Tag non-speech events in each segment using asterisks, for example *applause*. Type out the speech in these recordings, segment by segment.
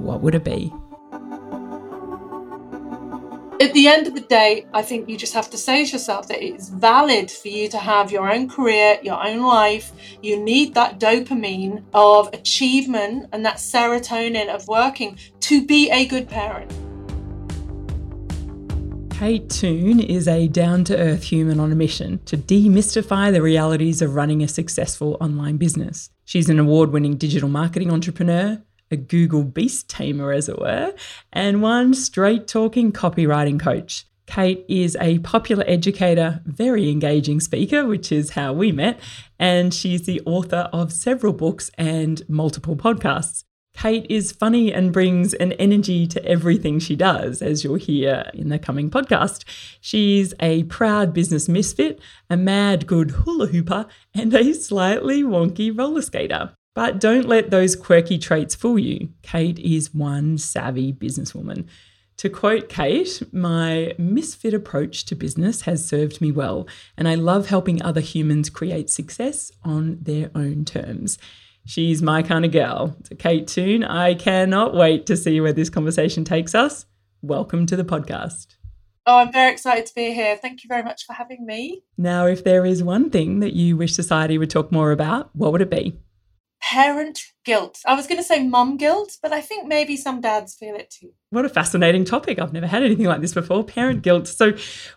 what would it be? At the end of the day, I think you just have to say to yourself that it's valid for you to have your own career, your own life. You need that dopamine of achievement and that serotonin of working to be a good parent. Kate Toon is a down to earth human on a mission to demystify the realities of running a successful online business. She's an award winning digital marketing entrepreneur, a Google beast tamer, as it were, and one straight talking copywriting coach. Kate is a popular educator, very engaging speaker, which is how we met, and she's the author of several books and multiple podcasts. Kate is funny and brings an energy to everything she does, as you'll hear in the coming podcast. She's a proud business misfit, a mad good hula hooper, and a slightly wonky roller skater. But don't let those quirky traits fool you. Kate is one savvy businesswoman. To quote Kate, my misfit approach to business has served me well, and I love helping other humans create success on their own terms. She's my kind of girl. So, Kate Toon, I cannot wait to see where this conversation takes us. Welcome to the podcast. Oh, I'm very excited to be here. Thank you very much for having me. Now, if there is one thing that you wish society would talk more about, what would it be? Parent guilt. I was going to say mum guilt, but I think maybe some dads feel it too. What a fascinating topic. I've never had anything like this before parent guilt. So,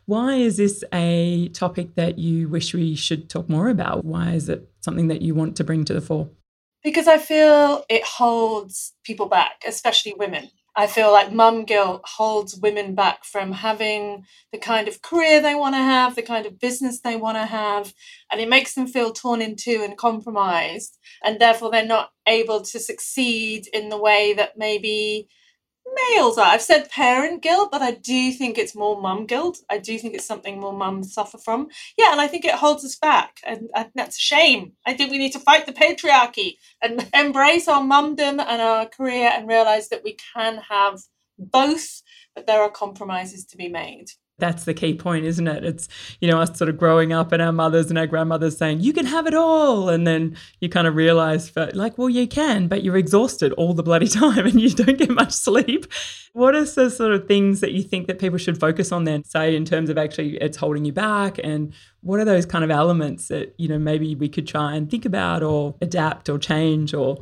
why is this a topic that you wish we should talk more about? Why is it something that you want to bring to the fore? Because I feel it holds people back, especially women. I feel like mum guilt holds women back from having the kind of career they want to have, the kind of business they want to have, and it makes them feel torn in two and compromised, and therefore they're not able to succeed in the way that maybe males are. I've said parent guilt, but I do think it's more mum guilt. I do think it's something more mums suffer from. Yeah, and I think it holds us back, and, and that's a shame. I think we need to fight the patriarchy and *laughs* embrace our mumdom and our career and realize that we can have both, but there are compromises to be made that's the key point, isn't it? It's, you know, us sort of growing up and our mothers and our grandmothers saying, you can have it all. And then you kind of realize, that, like, well, you can, but you're exhausted all the bloody *laughs* time and you don't get much sleep. What are the sort of things that you think that people should focus on then, say, in terms of actually it's holding you back? And what are those kind of elements that, you know, maybe we could try and think about or adapt or change or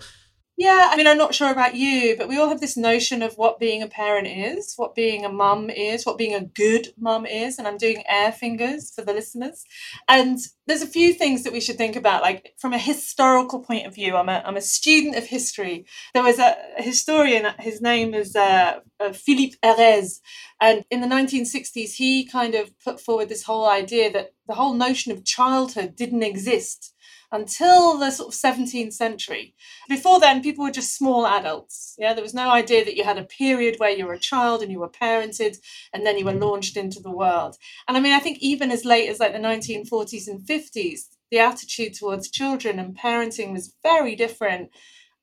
yeah, I mean, I'm not sure about you, but we all have this notion of what being a parent is, what being a mum is, what being a good mum is. And I'm doing air fingers for the listeners. And there's a few things that we should think about, like from a historical point of view. I'm a, I'm a student of history. There was a, historian, his name is uh, uh, Philippe Ariès. And in the 1960s, he kind of put forward this whole idea that the whole notion of childhood didn't exist until the sort of 17th century. Before then, people were just small adults. Yeah, there was no idea that you had a period where you were a child and you were parented and then you were mm. launched into the world. And I mean, I think even as late as like the 1940s and 50s, the attitude towards children and parenting was very different.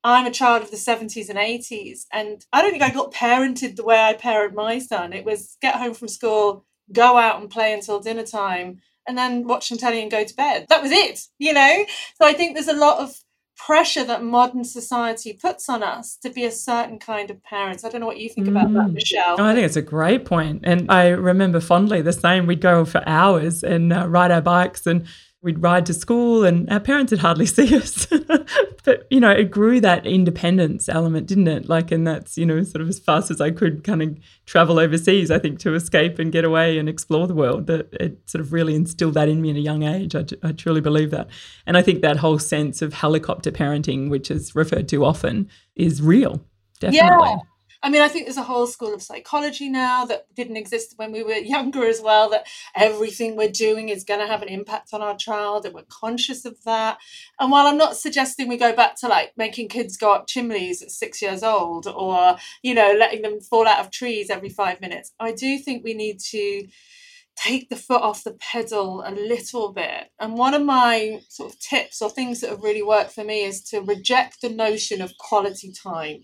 I'm a child of the 70s and 80s, and I don't think I got parented the way I parent my son. It was get home from school, go out and play until dinner time, and then watch some telly and go to bed. That was it, you know? So I think there's a lot of pressure that modern society puts on us to be a certain kind of parents. I don't know what you think mm. about that, mm. Michelle. Oh, I think it's a great point. And I remember fondly the same. We'd go for hours and uh, ride our bikes and we'd ride to school and our parents would hardly *laughs* see us. but, you know, it grew that independence element, didn't it? Like, and that's, you know, sort of as fast as I could kind of travel overseas, I think, to escape and get away and explore the world. That it sort of really instilled that in me at a young age. I, I truly believe that. And I think that whole sense of helicopter parenting, which is referred to often, is real. Definitely. Yeah. I mean, I think there's a whole school of psychology now that didn't exist when we were *laughs* younger as well, that everything we're doing is going to have an impact on our child, and we're conscious of that. And while I'm not suggesting we go back to like making kids go up chimneys at six years old or, you know, letting them fall out of trees every five minutes, I do think we need to take the foot off the pedal a little bit. And one of my sort of tips or things that have really worked for me is to reject the notion of quality time.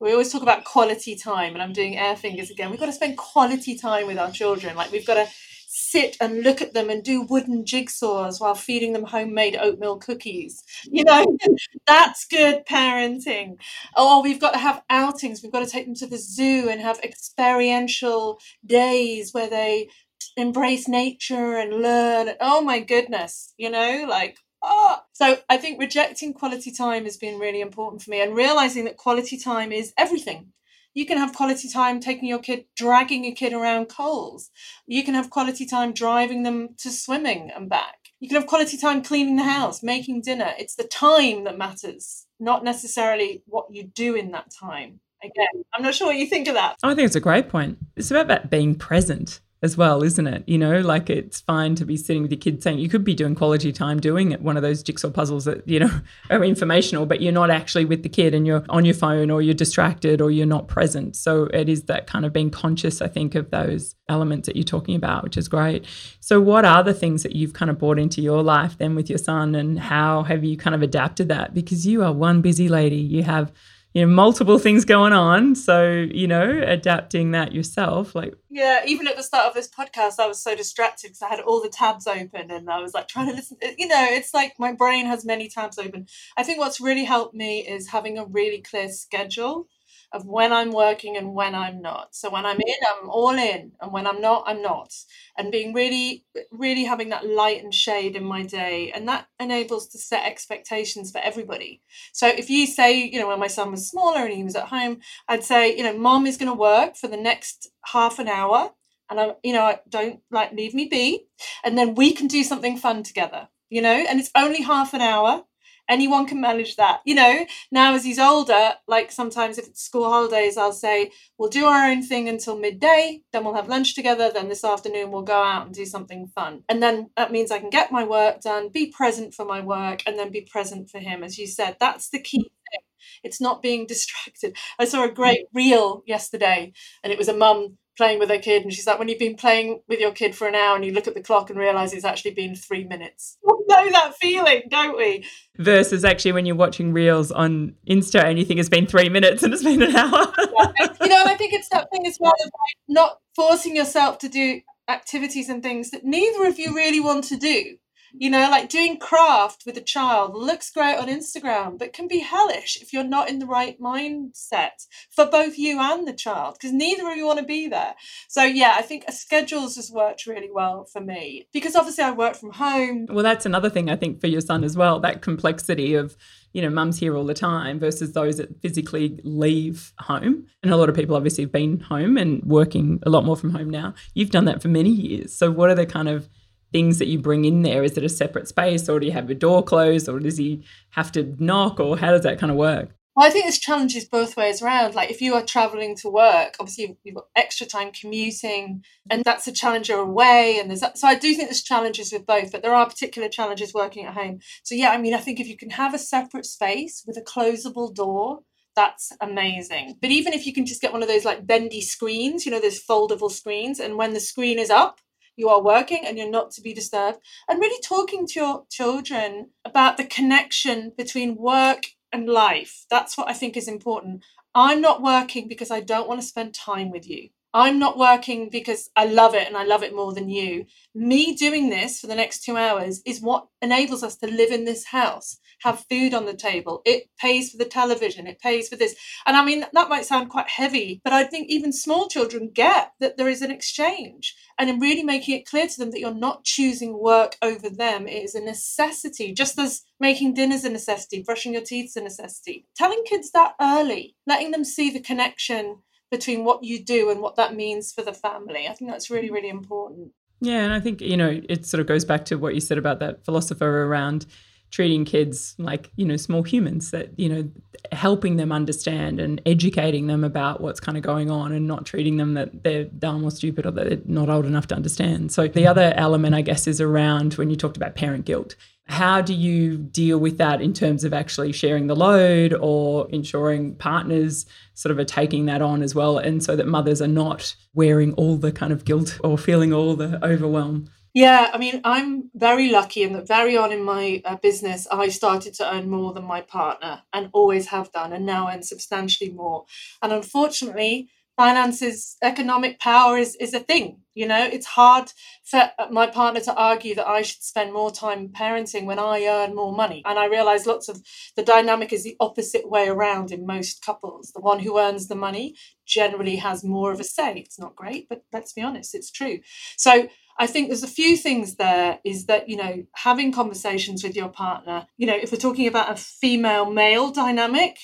We always talk about quality time, and I'm doing air fingers again. We've got to spend quality time with our children. Like we've got to sit and look at them and do wooden jigsaws while feeding them homemade oatmeal cookies. You know, *laughs* that's good parenting. Oh, we've got to have outings. We've got to take them to the zoo and have experiential days where they embrace nature and learn. Oh my goodness, you know, like oh. So I think rejecting quality time has been really important for me and realizing that quality time is everything. You can have quality time taking your kid, dragging your kid around Coles. You can have quality time driving them to swimming and back. You can have quality time cleaning the house, making dinner. It's the time that matters, not necessarily what you do in that time. Again, I'm not sure what you think of that. I think it's a great point. It's about that being present as well, isn't it? You know, like it's fine to be sitting with your kids saying you could be doing quality time doing it, one of those jigsaw puzzles that, you know, *laughs* are informational, but you're not actually with the kid and you're on your phone or you're distracted or you're not present. So it is that kind of being conscious, I think, of those elements that you're talking about, which is great. So, what are the things that you've kind of brought into your life then with your son and how have you kind of adapted that? Because you are one busy lady. You have you know multiple things going on. So you know adapting that yourself like yeah even at the start of this podcast i was so distracted because i had all the tabs open and i was like trying to listen you know it's like my brain has many tabs open. I think what's really helped me is having a really clear schedule of when I'm working and when I'm not. So when I'm in, I'm all in, and when I'm not, I'm not. And being really, really having that light and shade in my day, and that enables to set expectations for everybody. So if you say, you know, when my son was smaller and he was at home, I'd say, you know, mom is going to work for the next half an hour, and I, you know, don't like leave me be, and then we can do something fun together. You know, and it's only half an hour anyone can manage that. You know now as he's older like sometimes if it's school holidays i'll say we'll do our own thing until midday then we'll have lunch together then this afternoon we'll go out and do something fun. And then that means i can get my work done be present for my work and then be present for him. As you said that's the key thing. It's not being *laughs* distracted. I saw a great reel yesterday and it was a mum playing with her kid and she's like when you've been playing with your kid for an hour and you look at the clock and realize it's actually been three minutes. We know that feeling don't we? Versus actually when you're watching reels on insta and you think it's been three minutes and it's been an hour. Yeah. you know and i think it's that thing as well of like not forcing yourself to do activities and things that neither of you really want to do you know, like doing craft with a child looks great on Instagram, but can be hellish if you're not in the right mindset for both you and the child, because neither of you want to be there. So, yeah, I think a schedules has worked really well for me because obviously I work from home. Well, that's another thing I think for your son as well that complexity of you know, mum's here all the time versus those that physically leave home. And a lot of people obviously have been home and working a lot more from home now. You've done that for many years. So, what are the kind of things that you bring in there? Is it a separate space or do you have your door closed or does he have to knock or how does that kind of work? Well, I think there's challenges both ways around. Like if you are traveling to work, obviously you've got extra time commuting, and that's a challenge you're away. And there's that. so I do think there's challenges with both, but there are particular challenges working at home. So yeah, I mean, I think if you can have a separate space with a closable door, that's amazing. But even if you can just get one of those like bendy screens, you know, those foldable screens, and when the screen is up, you are working and you're not to be disturbed. And really talking to your children about the connection between work and life. That's what I think is important. I'm not working because I don't want to spend time with you. I'm not working because I love it and I love it more than you. Me doing this for the next two hours is what enables us to live in this house, have food on the table. It pays for the television, it pays for this. And I mean, that might sound quite heavy, but I think even small children get that there is an exchange. And in really making it clear to them that you're not choosing work over them, it is a necessity, just as making dinner is a necessity, brushing your teeth is a necessity. Telling kids that early, letting them see the connection between what you do and what that means for the family. I think that's really, really important. Yeah, and I think, you know, it sort of goes back to what you said about that philosopher around treating kids like, you know, small humans that, you know, helping them understand and educating them about what's kind of going on and not treating them that they're dumb or stupid or that they're not old enough to understand. So the other element, I guess, is around when you talked about parent guilt. How do you deal with that in terms of actually sharing the load or ensuring partners sort of are taking that on as well? And so that mothers are not wearing all the kind of guilt or feeling all the overwhelm? Yeah, I mean, I'm very lucky in that very on in my uh, business, I started to earn more than my partner and always have done, and now earn substantially more. And unfortunately, finances, economic power is, is a thing. You know, it's hard for uh, my partner to argue that I should spend more time parenting when I earn more money. And I realize lots of the dynamic is the opposite way around in most couples. The one who earns the money generally has more of a say. It's not great, but let's be honest, it's true. So I think there's a few things there is that, you know, having conversations with your partner, you know, if we're talking about a female male dynamic,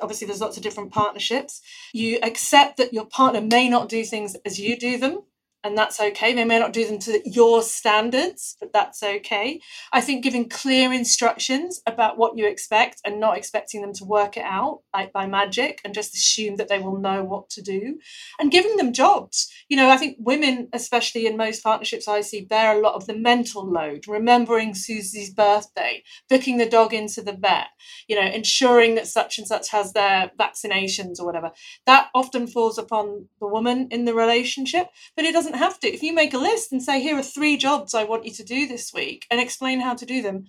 obviously there's lots of different partnerships. You accept that your partner may not do things as you do them and that's okay. They may not do them to your standards, but that's okay. I think giving clear instructions about what you expect and not expecting them to work it out like by magic and just assume that they will know what to do and giving them jobs. You know, I think women, especially in most partnerships I see, bear a lot of the mental load, remembering Susie's birthday, booking the dog into the vet, you know, ensuring that such and such has their vaccinations or whatever. That often falls upon the woman in the relationship, but it doesn't doesn't have to. If you make a list and say, here are three jobs I want you to do this week and explain how to do them,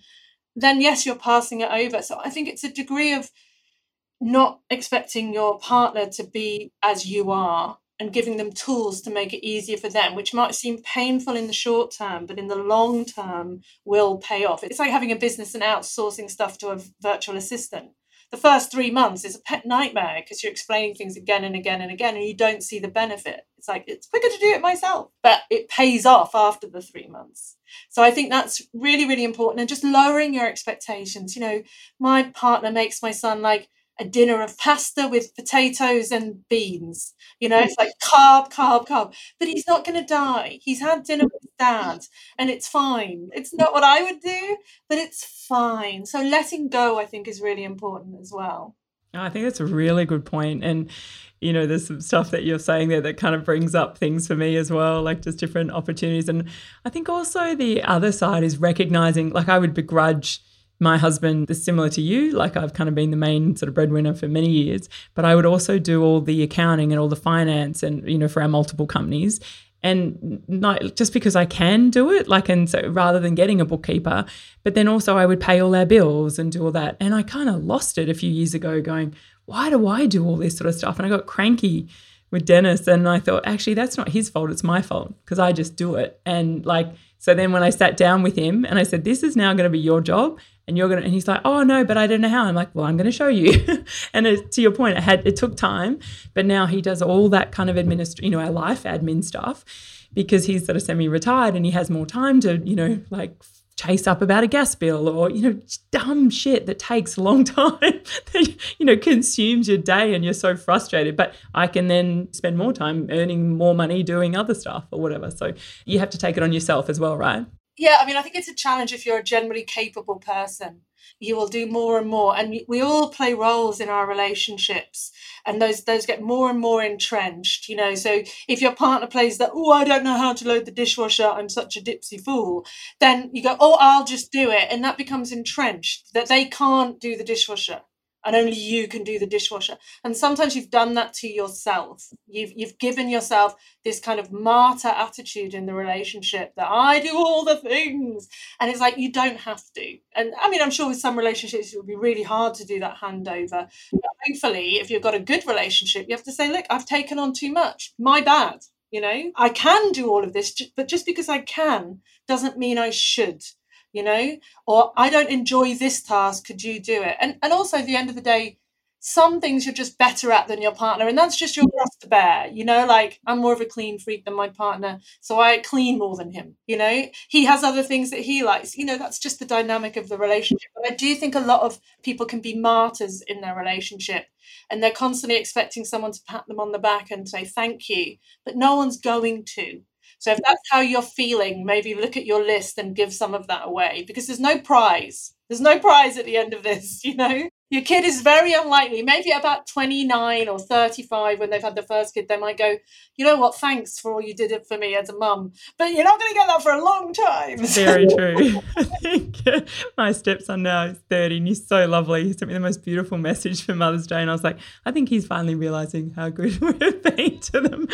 then yes, you're passing it over. So I think it's a degree of not expecting your partner to be as you are and giving them tools to make it easier for them, which might seem painful in the short term, but in the long term will pay off. It's like having a business and outsourcing stuff to a virtual assistant the first three months is a pet nightmare because you're explaining things again and again and again and you don't see the benefit. It's like, it's quicker to do it myself, but it pays off after the three months. So I think that's really, really important. And just lowering your expectations. You know, my partner makes my son like, a dinner of pasta with potatoes and beans. You know, it's like *laughs* carb, carb, carb. But he's not going to die. He's had dinner with dad and it's fine. It's not what I would do, but it's fine. So letting go, I think, is really important as well. I think that's a really good point. And, you know, there's some stuff that you're saying there that kind of brings up things for me as well, like just different opportunities. And I think also the other side is recognizing, like, I would begrudge my husband is similar to you. Like I've kind of been the main sort of breadwinner for many years, but I would also do all the accounting and all the finance and, you know, for our multiple companies. And not just because I can do it, like, and so rather than getting a bookkeeper, but then also I would pay all our bills and do all that. And I kind of lost it a few years ago going, why do I do all this sort of stuff? And I got cranky with Dennis and I thought, actually, that's not his fault. It's my fault because I just do it. And like, so then when I sat down with him and I said, this is now going to be your job and you're gonna and he's like oh no but i don't know how. I'm like well i'm gonna show you. *laughs* And it, to your point it had it took time but now he does all that kind of administ you know our life admin stuff because he's sort of semi-retired and he has more time to you know like chase up about a gas bill or you know dumb shit that takes a long *laughs* time that you know consumes your day and you're so frustrated. But i can then spend more time earning more money doing other stuff or whatever. So you have to take it on yourself as well right yeah, I mean, I think it's a challenge if you're a generally capable person. You will do more and more, and we all play roles in our relationships, and those those get more and more entrenched. You know, so if your partner plays that, oh, I don't know how to load the dishwasher, I'm such a dipsy fool, then you go, oh, I'll just do it, and that becomes entrenched that they can't do the dishwasher and only you can do the dishwasher. And sometimes you've done that to yourself. You've you've given yourself this kind of martyr attitude in the relationship that i do all the things. And it's like you don't have to. And i mean i'm sure with some relationships it would be really hard to do that handover. But hopefully if you've got a good relationship you have to say look i've taken on too much. My bad you know? I can do all of this but just because i can doesn't mean i should you know or i don't enjoy this task could you do it? And and also at the end of the day some things you're just better at than your partner and that's just your cross to bear you know like i'm more of a clean freak than my partner so i clean more than him you know? He has other things that he likes you know that's just the dynamic of the relationship but i do think a lot of people can be martyrs in their relationship and they're constantly expecting someone to pat them on the back and say thank you but no one's going to so if that's how you're feeling, maybe look at your list and give some of that away because there's no prize. There's no prize at the end of this, *laughs* you know? Your kid is very unlikely, maybe about 29 or 35 when they've had the first kid, they might go, you know what, thanks for all you did it for me as a mum. But you're not going to get that for a long time. *laughs* Very true. *laughs* I think my stepson now is 30 and he's so lovely. He sent me the most beautiful message for Mother's Day. And I was like, I think he's finally realizing how good *laughs* we've been to them.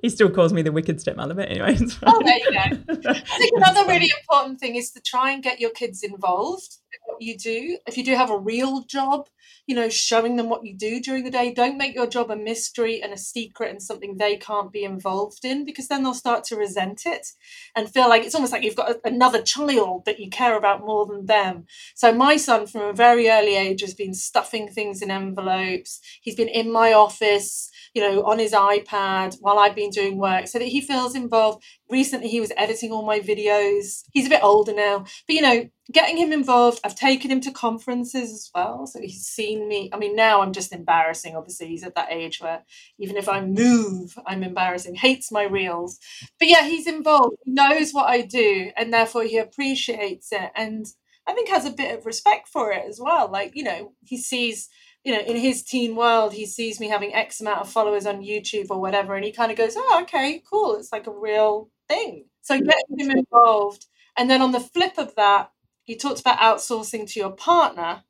He still calls me the wicked stepmother, but anyway. Oh, there you go. I think another really important thing is to try and get your kids involved what you do. If you do have a real job, you know, showing them what you do during the day. Don't make your job a mystery and a secret and something they can't be involved in because then they'll start to resent it and feel like it's almost like you've got another child that you care about more than them. So my son from a very early age has been stuffing things in envelopes. He's been in my office you know, on his iPad while I've been doing work so that he feels involved. Recently, he was editing all my videos. He's a bit older now, but you know, getting him involved. I've taken him to conferences as well. So he's seen me. I mean, now I'm just embarrassing. Obviously, he's at that age where even if I move, I'm embarrassing, hates my reels. But yeah, he's involved, he knows what I do, and therefore he appreciates it. And I think has a bit of respect for it as well. Like, you know, he sees you know, in his teen world, he sees me having X amount of followers on YouTube or whatever, and he kind of goes, "Oh, okay, cool. It's like a real thing." So hmm. getting him involved, and then on the flip of that, you talked about outsourcing to your partner,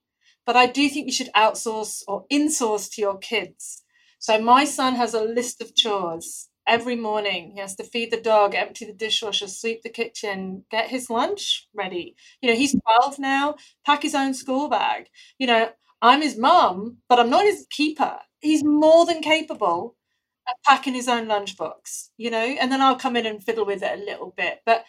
but I do think you should outsource or insource to your kids. So my son has a list of chores every morning. He has to feed the dog, empty the dishwasher, sweep the kitchen, get his lunch ready. You know, he's 12 now, pack his own school bag. You know, I'm his mum, but I'm not his keeper. He's more than capable of packing his own lunchbox, you know, and then I'll come in and fiddle with it a little bit. But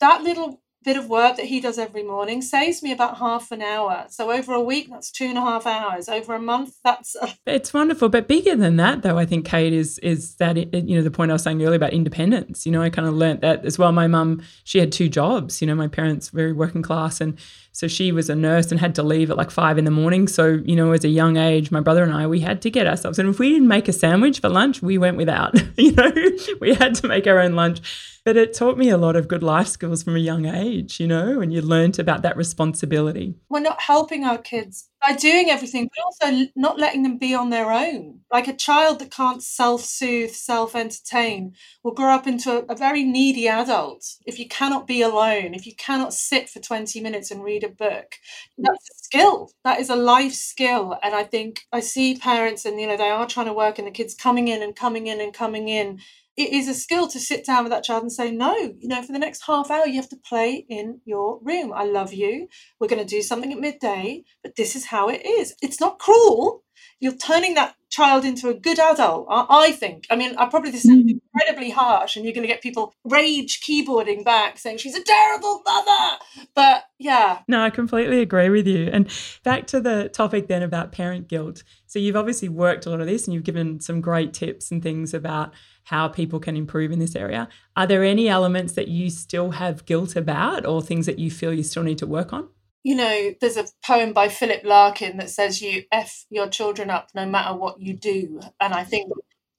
that little bit of work that he does every morning saves me about half an hour. So over a week, that's two and a half hours. Over a month, that's. *laughs* It's wonderful, but bigger than that, though. I think Kate is is that you know the point I was saying earlier about independence. You know, I kind of learnt that as well. My mum, she had two jobs. You know, my parents very working class, and so she was a nurse and had to leave at like five in the morning. So you know, as a young age, my brother and I, we had to get ourselves. And if we didn't make a sandwich for lunch, we went without. *laughs* you know, we had to make our own lunch but it taught me a lot of good life skills from a young age, you know, and you learnt about that responsibility. We're not helping our kids by doing everything, but also not letting them be on their own. Like a child that can't self soothe, self entertain will grow up into a, a, very needy adult if you cannot be alone, if you cannot sit for 20 minutes and read a book. That's a skill. That is a life skill. And I think I see parents and, you know, they are trying to work and the kids coming in and coming in and coming in it is a skill to sit down with that child and say, no, you know, for the next half hour, you have to play in your room. I love you. We're going to do something at midday, but this is how it is. It's not cruel. You're turning that child into a good adult, I think. I mean, I probably this is mm. incredibly harsh, and you're going to get people rage keyboarding back saying she's a terrible mother. But yeah. No, I completely agree with you. And back to the topic then about parent guilt. So you've obviously worked a lot of this and you've given some great tips and things about how people can improve in this area. Are there any elements that you still have guilt about or things that you feel you still need to work on? You know, there's a poem by Philip Larkin that says you F your children up no matter what you do. And I think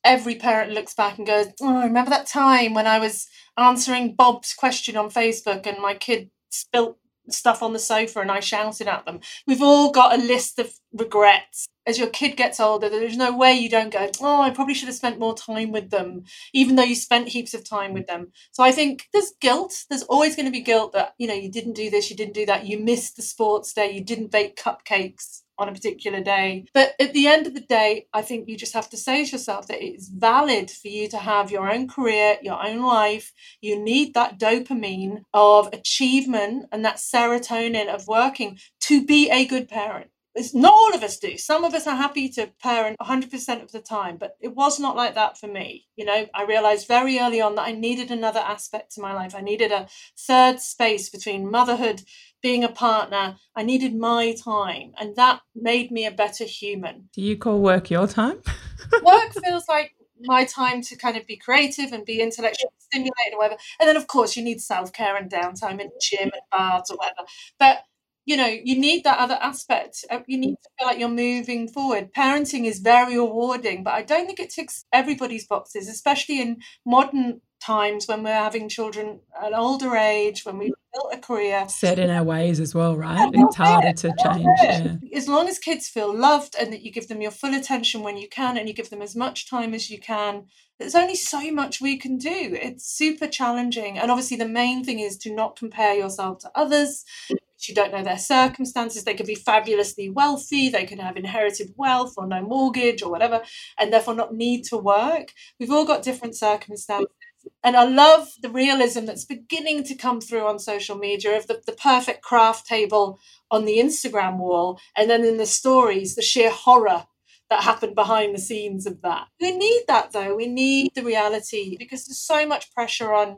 every parent looks back and goes, Oh, remember that time when I was answering Bob's question on Facebook and my kid spilt stuff on the sofa and I shouted at them. We've all got a list of regrets. As your kid gets older, there's no way you don't go, oh, I probably should have spent more time with them, even though you spent heaps of time with them. So I think there's guilt. There's always going to be guilt that, you know, you didn't do this, you didn't do that, you missed the sports day, you didn't bake cupcakes on a particular day. But at the end of the day, I think you just have to say to yourself that it's valid for you to have your own career, your own life. You need that dopamine of achievement and that serotonin of working to be a good parent. It's not all of us do. Some of us are happy to parent 100% of the time, but it was not like that for me. You know, I realized very early on that I needed another aspect to my life. I needed a third space between motherhood being a partner, I needed my time, and that made me a better human. Do you call work your time? *laughs* work feels like my time to kind of be creative and be intellectually stimulated or whatever. And then, of course, you need self care and downtime and gym and baths or whatever. But you know, you need that other aspect. Uh, you need to feel like you're moving forward. Parenting is very rewarding, but I don't think it ticks everybody's boxes, especially in modern times when we're having children at an older age, when we've built a career. Set in our ways as well, right? it's harder to change. Yeah. As long as kids feel loved and that you give them your full attention when you can and you give them as much time as you can, there's only so much we can do. It's super challenging. And obviously, the main thing is to not compare yourself to others. You don't know their circumstances. They could be fabulously wealthy, they could have inherited wealth or no mortgage or whatever, and therefore not need to work. We've all got different circumstances and I love the realism that's beginning to come through on social media of the, the perfect craft table on the Instagram wall, and then in the stories, the sheer horror that happened behind the scenes of that. We need that though. We need the reality because there's so much pressure on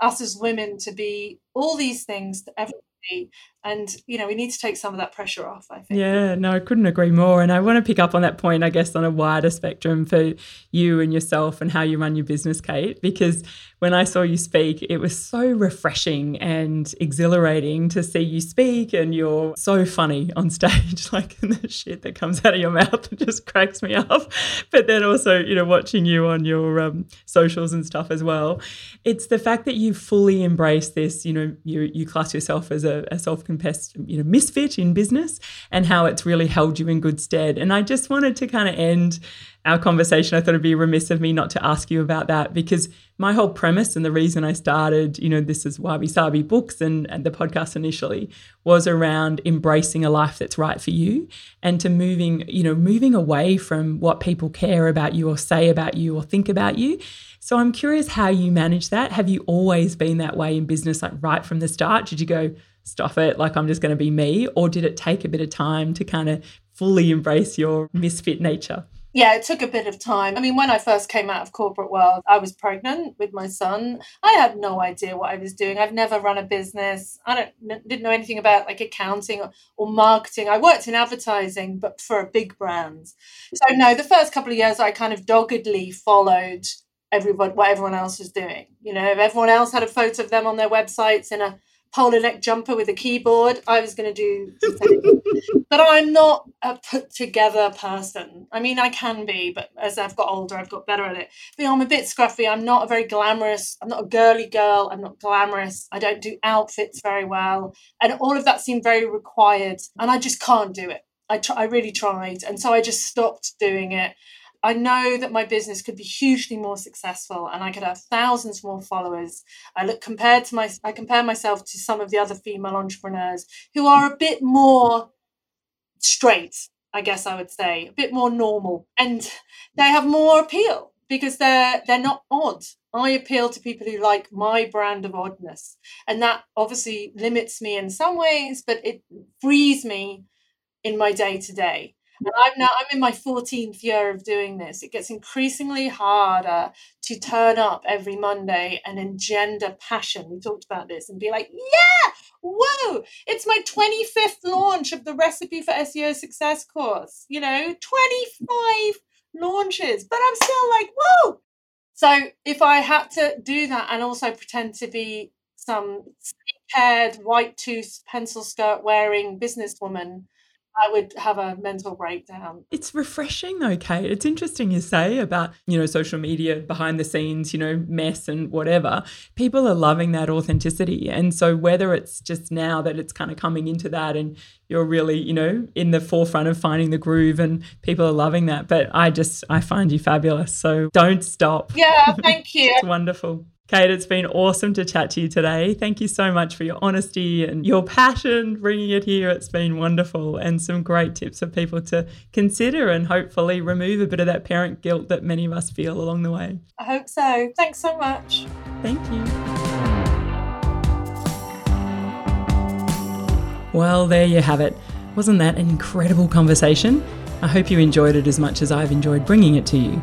us as women to be all these things to everybody and you know we need to take some of that pressure off i think. Yeah no i couldn't agree more. And i want to pick up on that point i guess on a wider spectrum for you and yourself and how you run your business kate because when i saw you speak it was so refreshing and exhilarating to see you speak and you're so funny on *laughs* stage like the shit that comes out of your mouth *laughs* just cracks me up. But then also you know watching you on your um, socials and stuff as well. It's the fact that you fully embrace this you know you you class yourself as a, a self you know, misfit in business and how it's really held you in good stead. And I just wanted to kind of end our conversation. I thought it'd be remiss of me not to ask you about that because my whole premise and the reason I started, you know, this is Wabi Sabi books and, and the podcast initially was around embracing a life that's right for you and to moving, you know, moving away from what people care about you or say about you or think about you. So I'm curious how you manage that. Have you always been that way in business, like right from the start? Did you go, stuff it like I'm just going to be me? Or did it take a bit of time to kind of fully embrace your misfit nature? Yeah, it took a bit of time. I mean, when I first came out of corporate world, I was pregnant with my son. I had no idea what I was doing. I've never run a business. I don't didn't know anything about like accounting or, or marketing. I worked in advertising, but for a big brand. So no, the first couple of years I kind of doggedly followed everyone what everyone else was doing. You know, if everyone else had a photo of them on their websites in a polo neck jumper with a keyboard. I was going to do, *laughs* but I'm not a put together person. I mean, I can be, but as I've got older, I've got better at it. But I'm a bit scruffy. I'm not a very glamorous. I'm not a girly girl. I'm not glamorous. I don't do outfits very well, and all of that seemed very required, and I just can't do it. I tr- I really tried, and so I just stopped doing it. I know that my business could be hugely more successful and I could have thousands more followers. I look compared to my I compare myself to some of the other female entrepreneurs who are a bit more straight, I guess I would say, a bit more normal. And they have more appeal because they're they're not odd. I appeal to people who like my brand of oddness. And that obviously limits me in some ways, but it frees me in my day to day. And I'm now I'm in my 14th year of doing this. It gets increasingly harder to turn up every Monday and engender passion. We talked about this and be like, yeah, whoa, it's my 25th launch of the recipe for SEO success course. You know, 25 launches, but I'm still like, whoa. So if I had to do that and also pretend to be some haired, white tooth, pencil skirt wearing businesswoman I would have a mental breakdown. It's refreshing though, Kate. It's interesting you say about, you know, social media behind the scenes, you know, mess and whatever. People are loving that authenticity. And so whether it's just now that it's kind of coming into that and you're really, you know, in the forefront of finding the groove and people are loving that. But I just I find you fabulous. So don't stop. Yeah, *laughs* thank you. it's wonderful. Kate, it's been awesome to chat to you today. Thank you so much for your honesty and your passion bringing it here. It's been wonderful and some great tips for people to consider and hopefully remove a bit of that parent guilt that many of us feel along the way. I hope so. Thanks so much. Thank you. Well, there you have it. Wasn't that an incredible conversation? I hope you enjoyed it as much as I've enjoyed bringing it to you.